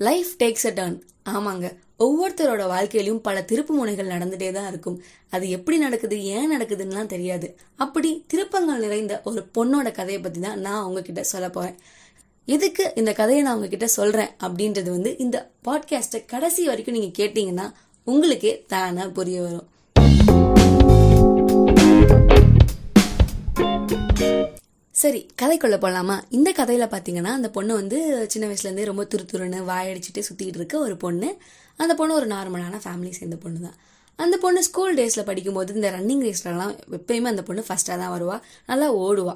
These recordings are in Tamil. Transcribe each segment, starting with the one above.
லைஃப் டேக்ஸ் அ டர்ன் ஆமாங்க. ஒவ்வொருத்தரோட வாழ்க்கையிலும் பல திருப்பு முனைகள் நடந்துட்டே தான் இருக்கும். அது எப்படி நடக்குது ஏன் நடக்குதுன்னுலாம் தெரியாது. அப்படி திருப்பங்கள் நிறைந்த ஒரு பொண்ணோட கதையை பற்றி தான் நான் உங்ககிட்ட சொல்ல போகிறேன் எதுக்கு இந்த கதையை நான் உங்ககிட்ட சொல்கிறேன் அப்படின்றது வந்து இந்த பாட்காஸ்ட்டை கடைசி வரைக்கும் நீங்கள் கேட்டிங்கன்னா உங்களுக்கே தானாக புரிய வரும். சரி கதைக்குள்ள போகலாமா இந்த கதையில் பார்த்தீங்கன்னா அந்த பொண்ணு வந்து சின்ன வயசுலேருந்தே ரொம்ப துருதுருன்னு வாயடிச்சுட்டு சுற்றிட்டு இருக்க ஒரு பொண்ணு. அந்த பொண்ணு ஒரு நார்மலான ஃபேமிலி சேர்ந்த பொண்ணு தான் அந்த பொண்ணு ஸ்கூல் டேஸில் படிக்கும்போது இந்த ரன்னிங் ரேஸ்லலாம் எப்பயுமே அந்த பொண்ணு ஃபஸ்ட்டாக தான் வருவா. நல்லா ஓடுவா.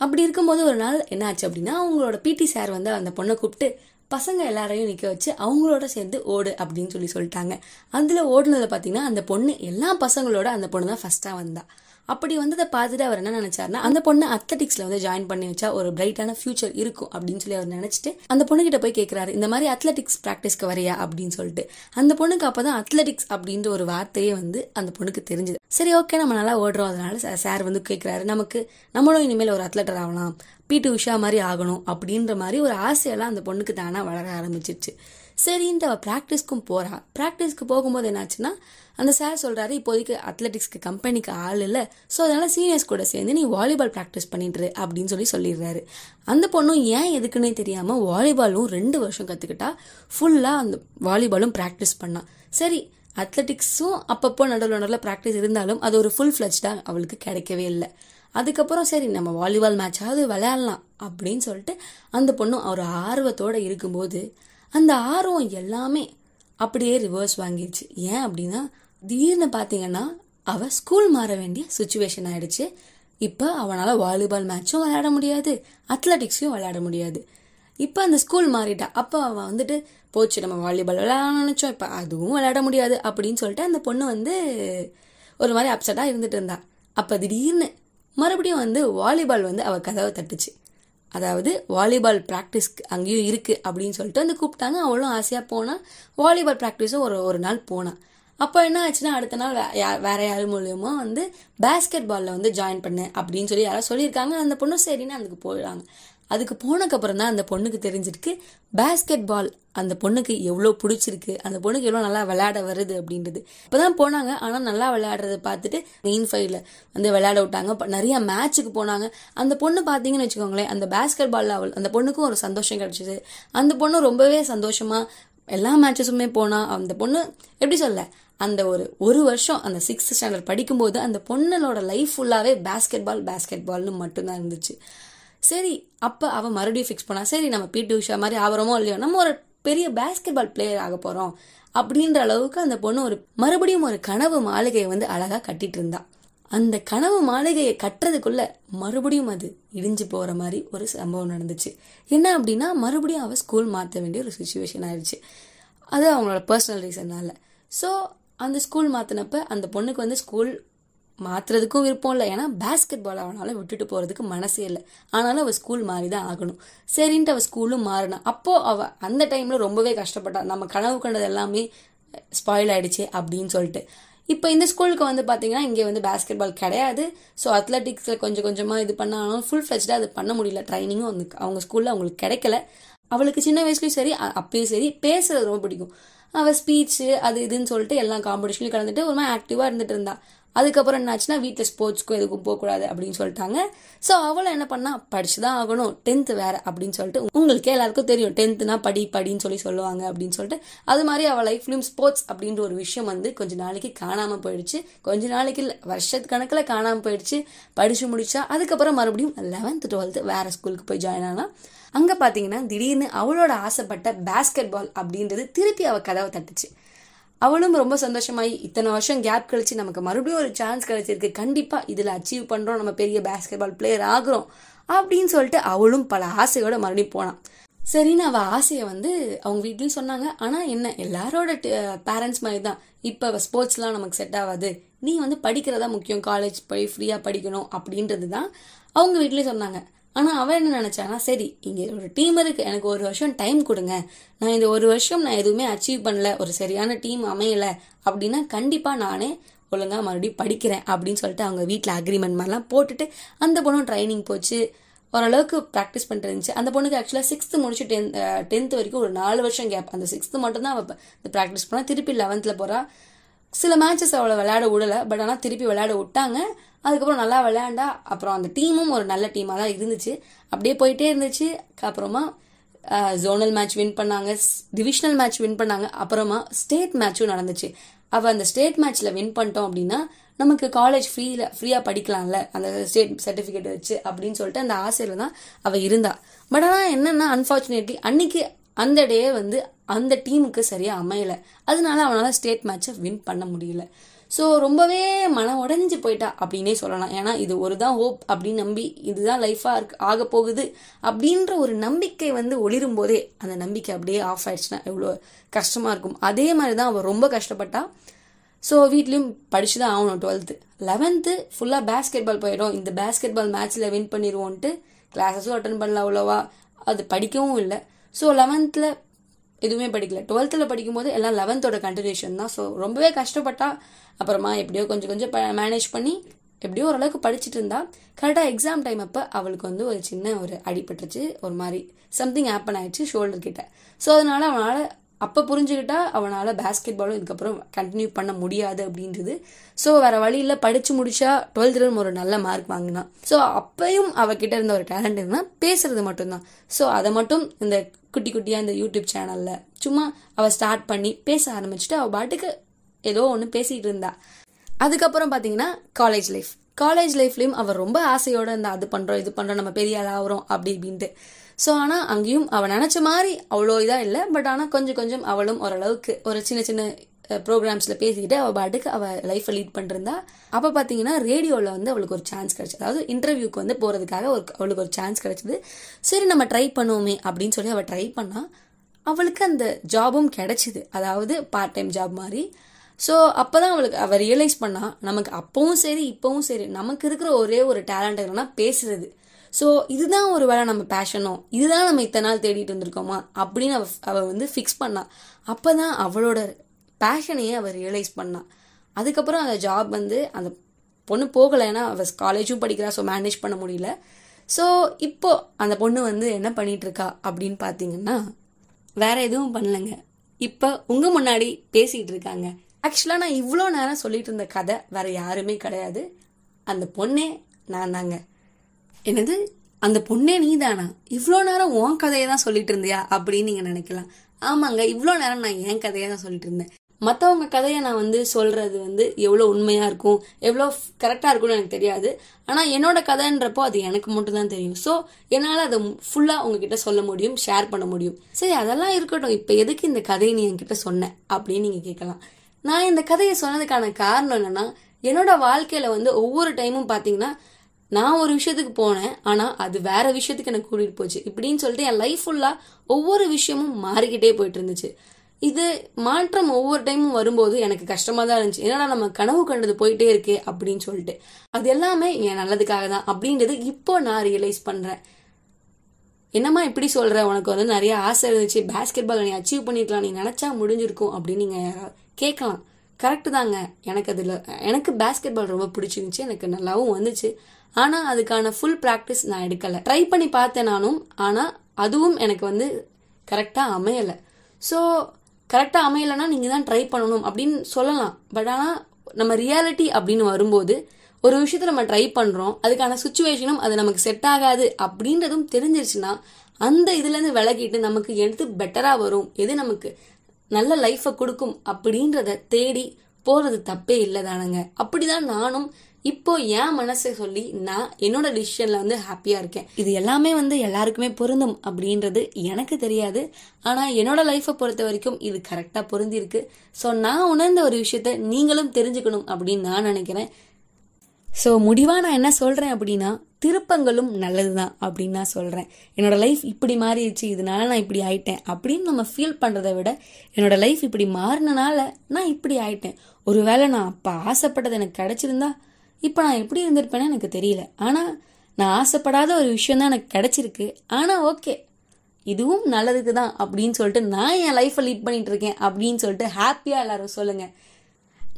அப்படி இருக்கும்போது ஒரு நாள் என்ன ஆச்சு அப்படின்னா அவங்களோட பிடி சார் வந்து அந்த பொண்ணை கூப்பிட்டு பசங்க எல்லாரையும் நிற்க வச்சு அவங்களோட சேர்ந்து ஓடு அப்படின்னு சொல்லி சொல்லிட்டாங்க. அதில் ஓடுனதை பார்த்தீங்கன்னா அந்த பொண்ணு எல்லா பசங்களோட அந்த பொண்ணு தான் ஃபஸ்ட்டாக வந்தாள் அப்படி வந்ததை பார்த்துட்டு அவர் என்ன நினைச்சாருன்னா அந்த பொண்ணு அத்லட்டிக்ஸ்ல வந்து ஜாயின் பண்ணி வச்சா ஒரு பிரைட்டான ஃபியூச்சர் இருக்கும் அப்படின்னு சொல்லி அவர் நினைச்சிட்டு அந்த பொண்ணுகிட்ட போய் கேட்கிறாரு இந்த மாதிரி அத்லெட்டிக்ஸ் ப்ராக்டிஸ்க்கு வரையா? அப்படின்னு சொல்லிட்டு. அந்த பொண்ணுக்கு அப்பதான் அத்லெட்டிக்ஸ் அப்படின்ற ஒரு வார்த்தையே வந்து அந்த பொண்ணுக்கு தெரிஞ்சது. சரி ஓகே நம்ம நல்லா ஓடுறோம் அதனால சார் வந்து கேட்கிறாரு நமக்கு நம்மளும் இனிமேல் ஒரு அத்லெட்டர் ஆகலாம். பிடி உஷா மாதிரி ஆகணும். அப்படின்ற மாதிரி ஒரு ஆசையெல்லாம் அந்த பொண்ணுக்கு தானா வளர ஆரம்பிச்சிருச்சு. சரின்ட்டு அவள் ப்ராக்டிஸ்க்கும் போகிறாள் ப்ராக்டிஸ்க்கு போகும்போது என்னாச்சுன்னா அந்த சார் சொல்கிறாரு இப்போதைக்கு அத்லெட்டிக்ஸ்க்கு கம்பெனிக்கு ஆள் இல்லை ஸோ அதனால் சீனியர்ஸ் கூட சேர்ந்து நீ வாலிபால் ப்ராக்டிஸ் பண்ணிட்டுரு அப்படின்னு சொல்லி சொல்லிடுறாரு. அந்த பொண்ணும் ஏன் எதுக்குன்னே தெரியாமல் வாலிபாலும் ரெண்டு வருஷம் கற்றுக்கிட்டா ஃபுல்லாக அந்த வாலிபாலும் ப்ராக்டிஸ் பண்ணான் சரி அத்லெட்டிக்ஸும் அப்பப்போ நடுவில் நடுவில் ப்ராக்டிஸ் இருந்தாலும் அது ஒரு ஃபுல் ஃபிளஜ்டா அவளுக்கு கிடைக்கவே இல்லை. அதுக்கப்புறம் சரி நம்ம வாலிபால் மேட்சாவது விளையாடலாம் அப்படின்னு சொல்லிட்டு அந்த பொண்ணும் ஒரு ஆர்வத்தோட இருக்கும்போது அந்த ஆர்வம் எல்லாமே அப்படியே ரிவர்ஸ் வாங்கிடுச்சு. ஏன் அப்படின்னா திடீர்னு பார்த்தீங்கன்னா அவள் ஸ்கூல் மாற வேண்டிய சுச்சுவேஷன் ஆயிடுச்சு. இப்போ அவனால் வாலிபால் மேட்சும் விளையாட முடியாது அத்லெட்டிக்ஸையும் விளையாட முடியாது. இப்போ அந்த ஸ்கூல் மாறிட்டா. அப்போ அவன் வந்துட்டு போச்சு நம்ம வாலிபால் விளையாடணும்னு நினச்சோம். இப்போ அதுவும் விளையாட முடியாது அப்படின்னு சொல்லிட்டு அந்த பொண்ணு வந்து ஒரு மாதிரி அப்செட்டாக இருந்துட்டு இருந்தா. அப்போ திடீர்னு மறுபடியும் வந்து வாலிபால் வந்து அவள் கதவை தட்டுச்சு. அதாவது வாலிபால் ப்ராக்டிஸ் அங்கேயும் இருக்கு அப்படின்னு சொல்லிட்டு வந்து கூப்பிட்டாங்க. அவளும் ஆசையாக போனால் வாலிபால் ப்ராக்டிஸும் ஒரு ஒரு நாள் போனான் அப்போ என்ன ஆச்சுன்னா அடுத்த நாள் வேற யார் மூலியமா வந்து பேஸ்கெட் பாலில் வந்து ஜாயின் பண்ணு அப்படின்னு சொல்லி யாராவது சொல்லியிருக்காங்க. அந்த பொண்ணு சரின்னு அதுக்கு போயிடுறாங்க. அதுக்கு போனக்கப்புறம் தான் அந்த பொண்ணுக்கு தெரிஞ்சிருக்கு பேஸ்கெட் பால் அந்த பொண்ணுக்கு எவ்வளோ பிடிச்சிருக்கு அந்த பொண்ணுக்கு எவ்வளோ நல்லா விளையாட வருது அப்படின்றது. இப்போ தான் போனாங்க ஆனால் நல்லா விளையாடுறத பார்த்துட்டு மெயின் ஃபைவ்ல வந்து விளையாட விட்டாங்க. நிறைய மேட்சுக்கு போனாங்க. அந்த பொண்ணு பார்த்தீங்கன்னு வச்சுக்கோங்களேன் அந்த பேஸ்கெட் பால்ல அவள் அந்த பொண்ணுக்கும் ஒரு சந்தோஷம் கிடைச்சிது. அந்த பொண்ணு ரொம்பவே சந்தோஷமாக எல்லா மேட்சஸுமே போனால் அந்த பொண்ணு எப்படி சொல்ல அந்த ஒரு ஒரு வருஷம் அந்த சிக்ஸ்த் ஸ்டாண்டர்ட் படிக்கும்போது அந்த பொண்ணுனோட லைஃப் ஃபுல்லாகவே பேஸ்கெட் பால் பேஸ்கெட் பால்னு மட்டும்தான் இருந்துச்சு. சரி அப்போ அவள் மறுபடியும் ஃபிக்ஸ் பண்ணா சரி நம்ம பிடி உஷா மாதிரி ஆகிறோமோ இல்லையோ நம்ம ஒரு பெரிய பேஸ்கெட் பால் பிளேயர் ஆக போகிறோம் அப்படின்ற அளவுக்கு அந்த பொண்ணு ஒரு மறுபடியும் ஒரு கனவு மாளிகையை வந்து அழகாக கட்டிட்டு இருந்தா. அந்த கனவு மாளிகையை கட்டுறதுக்குள்ள மறுபடியும் அது இடிஞ்சு போகிற மாதிரி ஒரு சம்பவம் நடந்துச்சு. என்ன அப்படின்னா மறுபடியும் அவள் ஸ்கூல் மாற்ற வேண்டிய ஒரு சுச்சுவேஷன் ஆயிடுச்சு. அது அவங்களோட பர்சனல் ரீசன்னால ஸோ அந்த ஸ்கூல் மாற்றினப்ப அந்த பொண்ணுக்கு வந்து ஸ்கூல் மாற்றுறதுக்கும் விருப்பம் இல்லை. ஏன்னா பேஸ்கெட் பால் அவனால விட்டுட்டு போகிறதுக்கு மனசே இல்லை. ஆனாலும் அவள் ஸ்கூல் மாறி தான் ஆகணும். சரின்ட்டு அவள் ஸ்கூலும் மாறினா. அப்போது அவள் அந்த டைமில் ரொம்பவே கஷ்டப்பட்டா. நம்ம கனவு கண்டது எல்லாமே ஸ்பாயில் ஆயிடுச்சு அப்படின்னு சொல்லிட்டு. இப்போ இந்த ஸ்கூலுக்கு வந்து பார்த்தீங்கன்னா இங்கே வந்து பேஸ்கெட் பால் கிடையாது ஸோ அத்லெட்டிக்ஸில் கொஞ்சம் கொஞ்சமாக இது பண்ணாலும் ஃபுல் ஃப்ளெஜ்டாக அது பண்ண முடியல. ட்ரைனிங்கும் வந்து அவங்க ஸ்கூலில் அவங்களுக்கு கிடைக்கல. அவளுக்கு சின்ன வயசுலையும் சரி அப்பயும் சரி பேசுறது ரொம்ப பிடிக்கும். அவள் ஸ்பீச்சு அது இதுன்னு சொல்லிட்டு எல்லா காம்படிஷன்லையும் கலந்துட்டு ஒரு மாதிரி ஆக்டிவாக இருந்துட்டு இருந்தா. அதுக்கப்புறம் என்னாச்சுன்னா வீட்டில் ஸ்போர்ட்ஸ்க்கும் எதுக்கும் போகக்கூடாது அப்படின்னு சொல்லிட்டாங்க. ஸோ அவளை என்ன பண்ணா படிச்சு தான் ஆகணும். டென்த்து வேறு அப்படின்னு சொல்லிட்டு உங்களுக்கே எல்லாருக்கும் தெரியும். டென்த்துனா படி படின்னு சொல்லி சொல்லுவாங்க அப்படின்னு சொல்லிட்டு. அது மாதிரி அவள் லைஃப்லையும் ஸ்போர்ட்ஸ் அப்படின்ற ஒரு விஷயம் வந்து கொஞ்ச நாளைக்கு காணாமல் போயிடுச்சு. கொஞ்ச நாளைக்கு இல்லை வருஷத்து கணக்கில் காணாமல் போயிடுச்சு. படித்து முடிச்சா அதுக்கப்புறம் மறுபடியும் லெவன்த்து டுவெல்த்து வேறு ஸ்கூலுக்கு போய் ஜாயின் ஆனால் அங்கே பார்த்தீங்கன்னா திடீர்னு அவளோட ஆசைப்பட்ட பேஸ்கெட் பால் அப்படின்றது திருப்பி அவள் கதவை தட்டுச்சு. அவளும் ரொம்ப சந்தோஷமாயி இத்தனை வருஷம் கேப் கழிச்சு நமக்கு மறுபடியும் ஒரு சான்ஸ் கிடைச்சிருக்கு. கண்டிப்பா இதுல அச்சீவ் பண்றோம். நம்ம பெரிய பேஸ்கெட் பால் பிளேயர் ஆகுறோம். அப்படின்னு சொல்லிட்டு அவளும் பல ஆசையோட மறுபடியும் போனான். சரின்னு அவ ஆசையை வந்து அவங்க வீட்லயும் சொன்னாங்க. ஆனா என்ன எல்லாரோட பேரண்ட்ஸ் மாதிரி தான் இப்ப ஸ்போர்ட்ஸ்லாம் நமக்கு செட் ஆகாது. நீ வந்து படிக்கிறதா முக்கியம். காலேஜ் போய் ஃப்ரீயா படிக்கணும் அப்படின்றது தான் அவங்க வீட்லயும் சொன்னாங்க. ஆனால் அவன் என்ன நினச்சான்னா சரி இங்கே ஒரு டீம் இருக்குது எனக்கு ஒரு வருஷம் டைம் கொடுங்க. நான் இந்த ஒரு வருஷம் நான் எதுவுமே அச்சீவ் பண்ணல. ஒரு சரியான டீம் அமையலை. அப்படின்னா கண்டிப்பாக நானே ஒழுங்காக மறுபடியும் படிக்கிறேன். அப்படின்னு சொல்லிட்டு அவங்க வீட்டில் அக்ரிமெண்ட் மாதிரிலாம் போட்டுட்டு அந்த பொண்ணும் ட்ரைனிங் போச்சு. ஓரளவுக்கு ப்ராக்டிஸ் பண்ணிட்டு இருந்துச்சு. அந்த பொண்ணுக்கு ஆக்சுவலாக சிக்ஸ்த்து முடிச்சு டென் டென்த் வரைக்கும் ஒரு நாலு வருஷம் கேப் அந்த சிக்ஸ்த்து மட்டும்தான் அவள் இந்த ப்ராக்டிஸ் பண்ணால் திருப்பி லெவன்த்தில் போகிறா சில மேட்சஸ் அவளை விளையாட விடலை. பட் ஆனால் திருப்பி விளையாட விட்டாங்க. அதுக்கப்புறம் நல்லா விளையாண்டா. அப்புறம் அந்த டீமும் ஒரு நல்ல டீமாக தான் இருந்துச்சு. அப்படியே போயிட்டே இருந்துச்சு. அப்புறமா ஜோனல் மேட்ச் வின் பண்ணாங்க. டிவிஷனல் மேட்ச் வின் பண்ணாங்க. அப்புறமா ஸ்டேட் மேட்ச்சும் நடந்துச்சு. அவள் அந்த ஸ்டேட் மேட்ச்சில் வின் பண்ணிட்டோம் அப்படின்னா நமக்கு காலேஜ் ஃப்ரீல ஃப்ரீயாக படிக்கலாம்ல. அந்த ஸ்டேட் சர்டிஃபிகேட் வச்சு அப்படின்னு சொல்லிட்டு அந்த ஆசையில் தான் அவள் இருந்தா. பட் ஆனால் என்னென்னா அன்ஃபார்ச்சுனேட்லி அன்னைக்கு அந்த டே வந்து அந்த டீமுக்கு சரியாக அமையலை. அதனால அவனால் ஸ்டேட் மேட்சை வின் பண்ண முடியல. ஸோ ரொம்பவே மன உடஞ்சி போயிட்டா அப்படின்னே சொல்லலாம். ஏன்னா இது ஒரு தான் ஹோப் அப்படின்னு நம்பி இதுதான் லைஃபாக இருக்கு ஆக போகுது அப்படின்ற ஒரு நம்பிக்கை வந்து ஒளிரும் போதே அந்த நம்பிக்கை அப்படியே ஆஃப் ஆயிடுச்சுன்னா எவ்வளோ கஷ்டமாக இருக்கும். அதே மாதிரி தான் அவள் ரொம்ப கஷ்டப்பட்டா. ஸோ வீட்லேயும் படிச்சு தான் ஆகணும் டுவெல்த்து லெவன்த்து ஃபுல்லாக பேஸ்கெட் பால் போயிடும். இந்த பேஸ்கெட் பால் மேட்ச்சில் வின் பண்ணிடுவோன்ட்டு கிளாஸஸும் அட்டன் பண்ணல அவ்வளோவா. அது படிக்கவும் இல்லை. ஸோ லெவன்த்தில் எதுவுமே படிக்கல. டுவெல்த்தில் படிக்கும்போது எல்லாம் லெவன்த்தோட கண்டினியூஷன் தான். ஸோ ரொம்பவே கஷ்டப்பட்டா அப்புறமா எப்படியோ கொஞ்சம் கொஞ்சம் மேனேஜ் பண்ணி எப்படியோ ஓரளவுக்கு படிச்சுட்டு இருந்தா கரெக்டாக எக்ஸாம் டைம் அப்போ அவளுக்கு வந்து ஒரு சின்ன ஒரு அடிபட்டுருச்சு ஒரு மாதிரி சம்திங் ஹேப்பன் ஆயிடுச்சு ஷோல்டர் கிட்ட. ஸோ அதனால அவனால் அப்போ புரிஞ்சுக்கிட்டா அவனால் பேஸ்கெட் பாலும் இதுக்கப்புறம் கண்டினியூ பண்ண முடியாது அப்படின்றது. ஸோ வேற வழியில் படித்து முடிச்சா டுவெல்த்தில் ஒரு நல்ல மார்க் வாங்கினான் ஸோ அப்பையும் அவகிட்ட இருந்த ஒரு டேலண்ட் என்ன பேசுறது மட்டும்தான். ஸோ அதை மட்டும் இந்த குட்டி குட்டியாக இந்த யூடியூப் சேனலில். சும்மா அவள் ஸ்டார்ட் பண்ணி பேச ஆரம்பிச்சுட்டு அவள் பாட்டுக்கு ஏதோ ஒன்று பேசிகிட்டு இருந்தா. அதுக்கப்புறம் பார்த்தீங்கன்னா காலேஜ் லைஃப் காலேஜ் லைஃப்லேயும் அவள் ரொம்ப ஆசையோடு இருந்தா அது பண்ணுறோம் இது பண்ணுறோம் நம்ம பெரிய ஆளாகிறோம் ஆகிறோம் அப்படி இப்படின்ட்டு. ஸோ ஆனால் அங்கேயும் அவள் நினச்ச மாதிரி அவ்வளோ இதாக இல்லை. பட் ஆனால் கொஞ்சம் கொஞ்சம் அவளும் ஓரளவுக்கு ஒரு சின்ன சின்ன ப்ரோக்ராம்ஸில் பேசிக்கிட்டு அவள் பாட்டுக்கு அவள் லைஃப்பை லீட் பண்ணிருந்தா. அப்போ பார்த்தீங்கன்னா ரேடியோவில் வந்து அவளுக்கு ஒரு சான்ஸ் கிடச்சிது. அதாவது இன்டர்வியூக்கு வந்து போகிறதுக்காக ஒரு அவளுக்கு ஒரு சான்ஸ் கிடச்சிது. சரி நம்ம ட்ரை பண்ணுவோமே அப்படின்னு சொல்லி அவள் ட்ரை பண்ணா அவளுக்கு அந்த ஜாபும் கிடைச்சிது. அதாவது பார்ட் டைம் ஜாப் மாதிரி. ஸோ அப்போ தான் அவளுக்கு அவள் ரியலைஸ் பண்ணா நமக்கு அப்பவும் சரி இப்போவும் சரி நமக்கு இருக்கிற ஒரே ஒரு டேலண்ட் என்னன்னா பேசுறது. ஸோ இதுதான் ஒரு வேளை நம்ம பேஷனோ இதுதான் நம்ம இத்தனை நாள் தேடிட்டு இருந்திருக்கோமா? அப்படின்னு அவ அவள் வந்து ஃபிக்ஸ் பண்ணா. அப்போ தான் அவளோட பேஷனையே அவள் ரியலைஸ் பண்ணா. அதுக்கப்புறம் அந்த ஜாப் வந்து அந்த பொண்ணு போகலைன்னா அவள் காலேஜும் படிக்கிறா ஸோ மேனேஜ் பண்ண முடியல. ஸோ இப்போ அந்த பொண்ணு வந்து என்ன பண்ணிட்டு இருக்கா அப்படின்னு பார்த்தீங்கன்னா வேற எதுவும் பண்ணலைங்க. இப்போ உங்கள் முன்னாடி பேசிகிட்டு இருக்காங்க. ஆக்சுவலாக நான் இவ்வளோ நேரம் சொல்லிட்டு இருந்த கதை வேற யாருமே கிடையாது. அந்த பொண்ணே நான் தாங்க என்னது? அந்த பொண்ணே நீதானா? இவ்வளோ நேரம் உன் கதையை தான் சொல்லிட்டு இருந்தியா? அப்படின்னு நீங்க நினைக்கலாம். ஆமாங்க இவ்வளோ நேரம் நான் என் கதையை தான் சொல்லிட்டு இருந்தேன். மற்றவங்க கதையை நான் வந்து சொல்கிறது வந்து எவ்வளோ உண்மையாக இருக்கும் எவ்வளோ கரெக்டாக இருக்கும்னு எனக்கு தெரியாது. ஆனால் என்னோட கதைன்றப்போ அது எனக்கு மட்டும் தான் தெரியும். ஸோ என்னால் அதை ஃபுல்லாக உங்ககிட்ட சொல்ல முடியும் ஷேர் பண்ண முடியும். சரி அதெல்லாம் இருக்கட்டும். இப்போ எதுக்கு இந்த கதையை நீ என்கிட்ட சொன்ன? அப்படின்னு நீங்கள் கேட்கலாம். நான் இந்த கதையை சொன்னதுக்கான காரணம் என்னன்னா என்னோட வாழ்க்கையில் வந்து ஒவ்வொரு டைமும் பார்த்தீங்கன்னா நான் ஒரு விஷயத்துக்கு போனேன் ஆனால் அது வேற விஷயத்துக்கு எனக்கு கூட்டிகிட்டு போச்சு. இப்படின்னு சொல்லிட்டு என் லைஃப் ஃபுல்லாக ஒவ்வொரு விஷயமும் மாறிக்கிட்டே போயிட்டு இருந்துச்சு. இது மாற்றம் ஒவ்வொரு டைமும் வரும்போது எனக்கு கஷ்டமாக தான் இருந்துச்சு. என்னடா நம்ம கனவு கண்டது போயிட்டே இருக்கே அப்படின்னு சொல்லிட்டு. அது எல்லாமே என் நல்லதுக்காக தான் அப்படின்றது இப்போ நான் ரியலைஸ் பண்ணுறேன் என்னம்மா இப்படி சொல்கிற உனக்கு வந்து நிறைய ஆசை இருந்துச்சு. பேஸ்கெட் பால் நீ அச்சீவ் பண்ணிருக்கலாம். நீ நினச்சா முடிஞ்சிருக்கும் அப்படின்னு நீங்கள் யாராவது கேட்கலாம். கரெக்டு தாங்க. எனக்கு அதில் எனக்கு பேஸ்கெட் பால் ரொம்ப பிடிச்சிருந்துச்சு. எனக்கு நல்லாவும் வந்துச்சு. ஆனால் அதுக்கான ஃபுல் ப்ராக்டிஸ் நான் எடுக்கலை. ட்ரை பண்ணி பார்த்தேன் நானும். ஆனால் அதுவும் எனக்கு வந்து கரெக்டாக அமையலை. ஸோ கரெக்டாக அமையலைன்னா நீங்கள் தான் ட்ரை பண்ணணும் அப்படின்னு சொல்லலாம். பட் ஆனால் நம்ம ரியாலிட்டி அப்படின்னு வரும்போது ஒரு விஷயத்த நம்ம ட்ரை பண்ணுறோம் அதுக்கான சுச்சுவேஷனும் அது நமக்கு செட் ஆகாது அப்படின்றதும் தெரிஞ்சிருச்சுன்னா அந்த இதுலேருந்து விலகிட்டு நமக்கு எடுத்து பெட்டராக வரும் எது நமக்கு நல்ல லைஃப்பை கொடுக்கும் அப்படின்றத தேடி போறது தப்பே இல்லை தானுங்க. அப்படிதான் நானும் இப்போ என் மனசை சொல்லி நான் என்னோட டிசிஷன்ல வந்து ஹாப்பியா இருக்கேன். இது எல்லாமே வந்து எல்லாருக்குமே பொருந்தும் அப்படின்றது எனக்கு தெரியாது. ஆனா என்னோட லைஃப்பை பொறுத்த வரைக்கும் இது கரெக்டா பொருந்திருக்கு. ஸோ நான் உணர்ந்த ஒரு விஷயத்த நீங்களும் தெரிஞ்சுக்கணும் அப்படின்னு நான் நினைக்கிறேன். ஸோ முடிவாக நான் என்ன சொல்கிறேன் அப்படின்னா திருப்பங்களும் நல்லது தான் அப்படின்னு நான் சொல்கிறேன் என்னோட லைஃப் இப்படி மாறிடுச்சு இதனால நான் இப்படி ஆயிட்டேன் அப்படின்னு நம்ம ஃபீல் பண்ணுறதை விட என்னோட லைஃப் இப்படி மாறினனால நான் இப்படி ஆயிட்டேன். ஒருவேளை நான் அப்போ ஆசைப்பட்டது எனக்கு கிடைச்சிருந்தா இப்போ நான் எப்படி இருந்திருப்பேன்னு எனக்கு தெரியல. ஆனால் நான் ஆசைப்படாத ஒரு விஷயம் தான் எனக்கு கிடச்சிருக்கு. ஆனால் ஓகே. இதுவும் நல்லதுக்கு தான் அப்படின்னு சொல்லிட்டு நான் என் லைஃப்பை லீட் பண்ணிட்டு இருக்கேன் அப்படின்னு சொல்லிட்டு ஹாப்பியாக எல்லாரும் சொல்லுங்கள்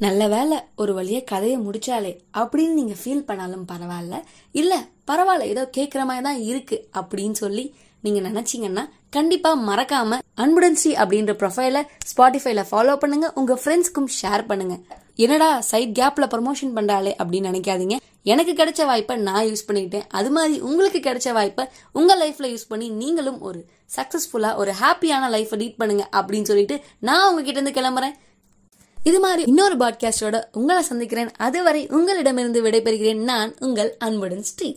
நல்ல வேலை ஒரு வழியாக கதையை முடிச்சாலே அப்படின்னு நீங்கள் ஃபீல் பண்ணாலும் பரவாயில்ல. இல்லை பரவாயில்ல ஏதோ கேட்குற மாதிரி தான் இருக்குது அப்படின்னு சொல்லி நீங்கள் நினச்சிங்கன்னா கண்டிப்பாக மறக்காமல் அன்புடன் ஸ்ரீ அப்படின்ற ப்ரொஃபைலை ஸ்பாட்டிஃபைல ஃபாலோ பண்ணுங்கள் உங்கள் ஃப்ரெண்ட்ஸ்க்கும் ஷேர் பண்ணுங்கள் என்னடா சைட் கேப்ல ப்ரமோஷன் பண்றாளே அப்படின்னு நினைக்காதீங்க. எனக்கு கிடைச்ச வாய்ப்பை நான் யூஸ் பண்ணிக்கிட்டேன். அது மாதிரி உங்களுக்கு கிடைச்ச வாய்ப்பை உங்க லைஃப்ல யூஸ் பண்ணி நீங்களும் ஒரு சக்சஸ்ஃபுல்லா ஒரு ஹாப்பியான லைஃப்பை லீட் பண்ணுங்க அப்படின்னு சொல்லிட்டு நான் உங்ககிட்ட இருந்து கிளம்புறேன். இது மாதிரி இன்னொரு பாட்காஸ்டோட உங்களை சந்திக்கிறேன். அதுவரை உங்களிடமிருந்து விடைபெறுகிறேன் நான் உங்கள் அன்புடன் ஸ்ரீ.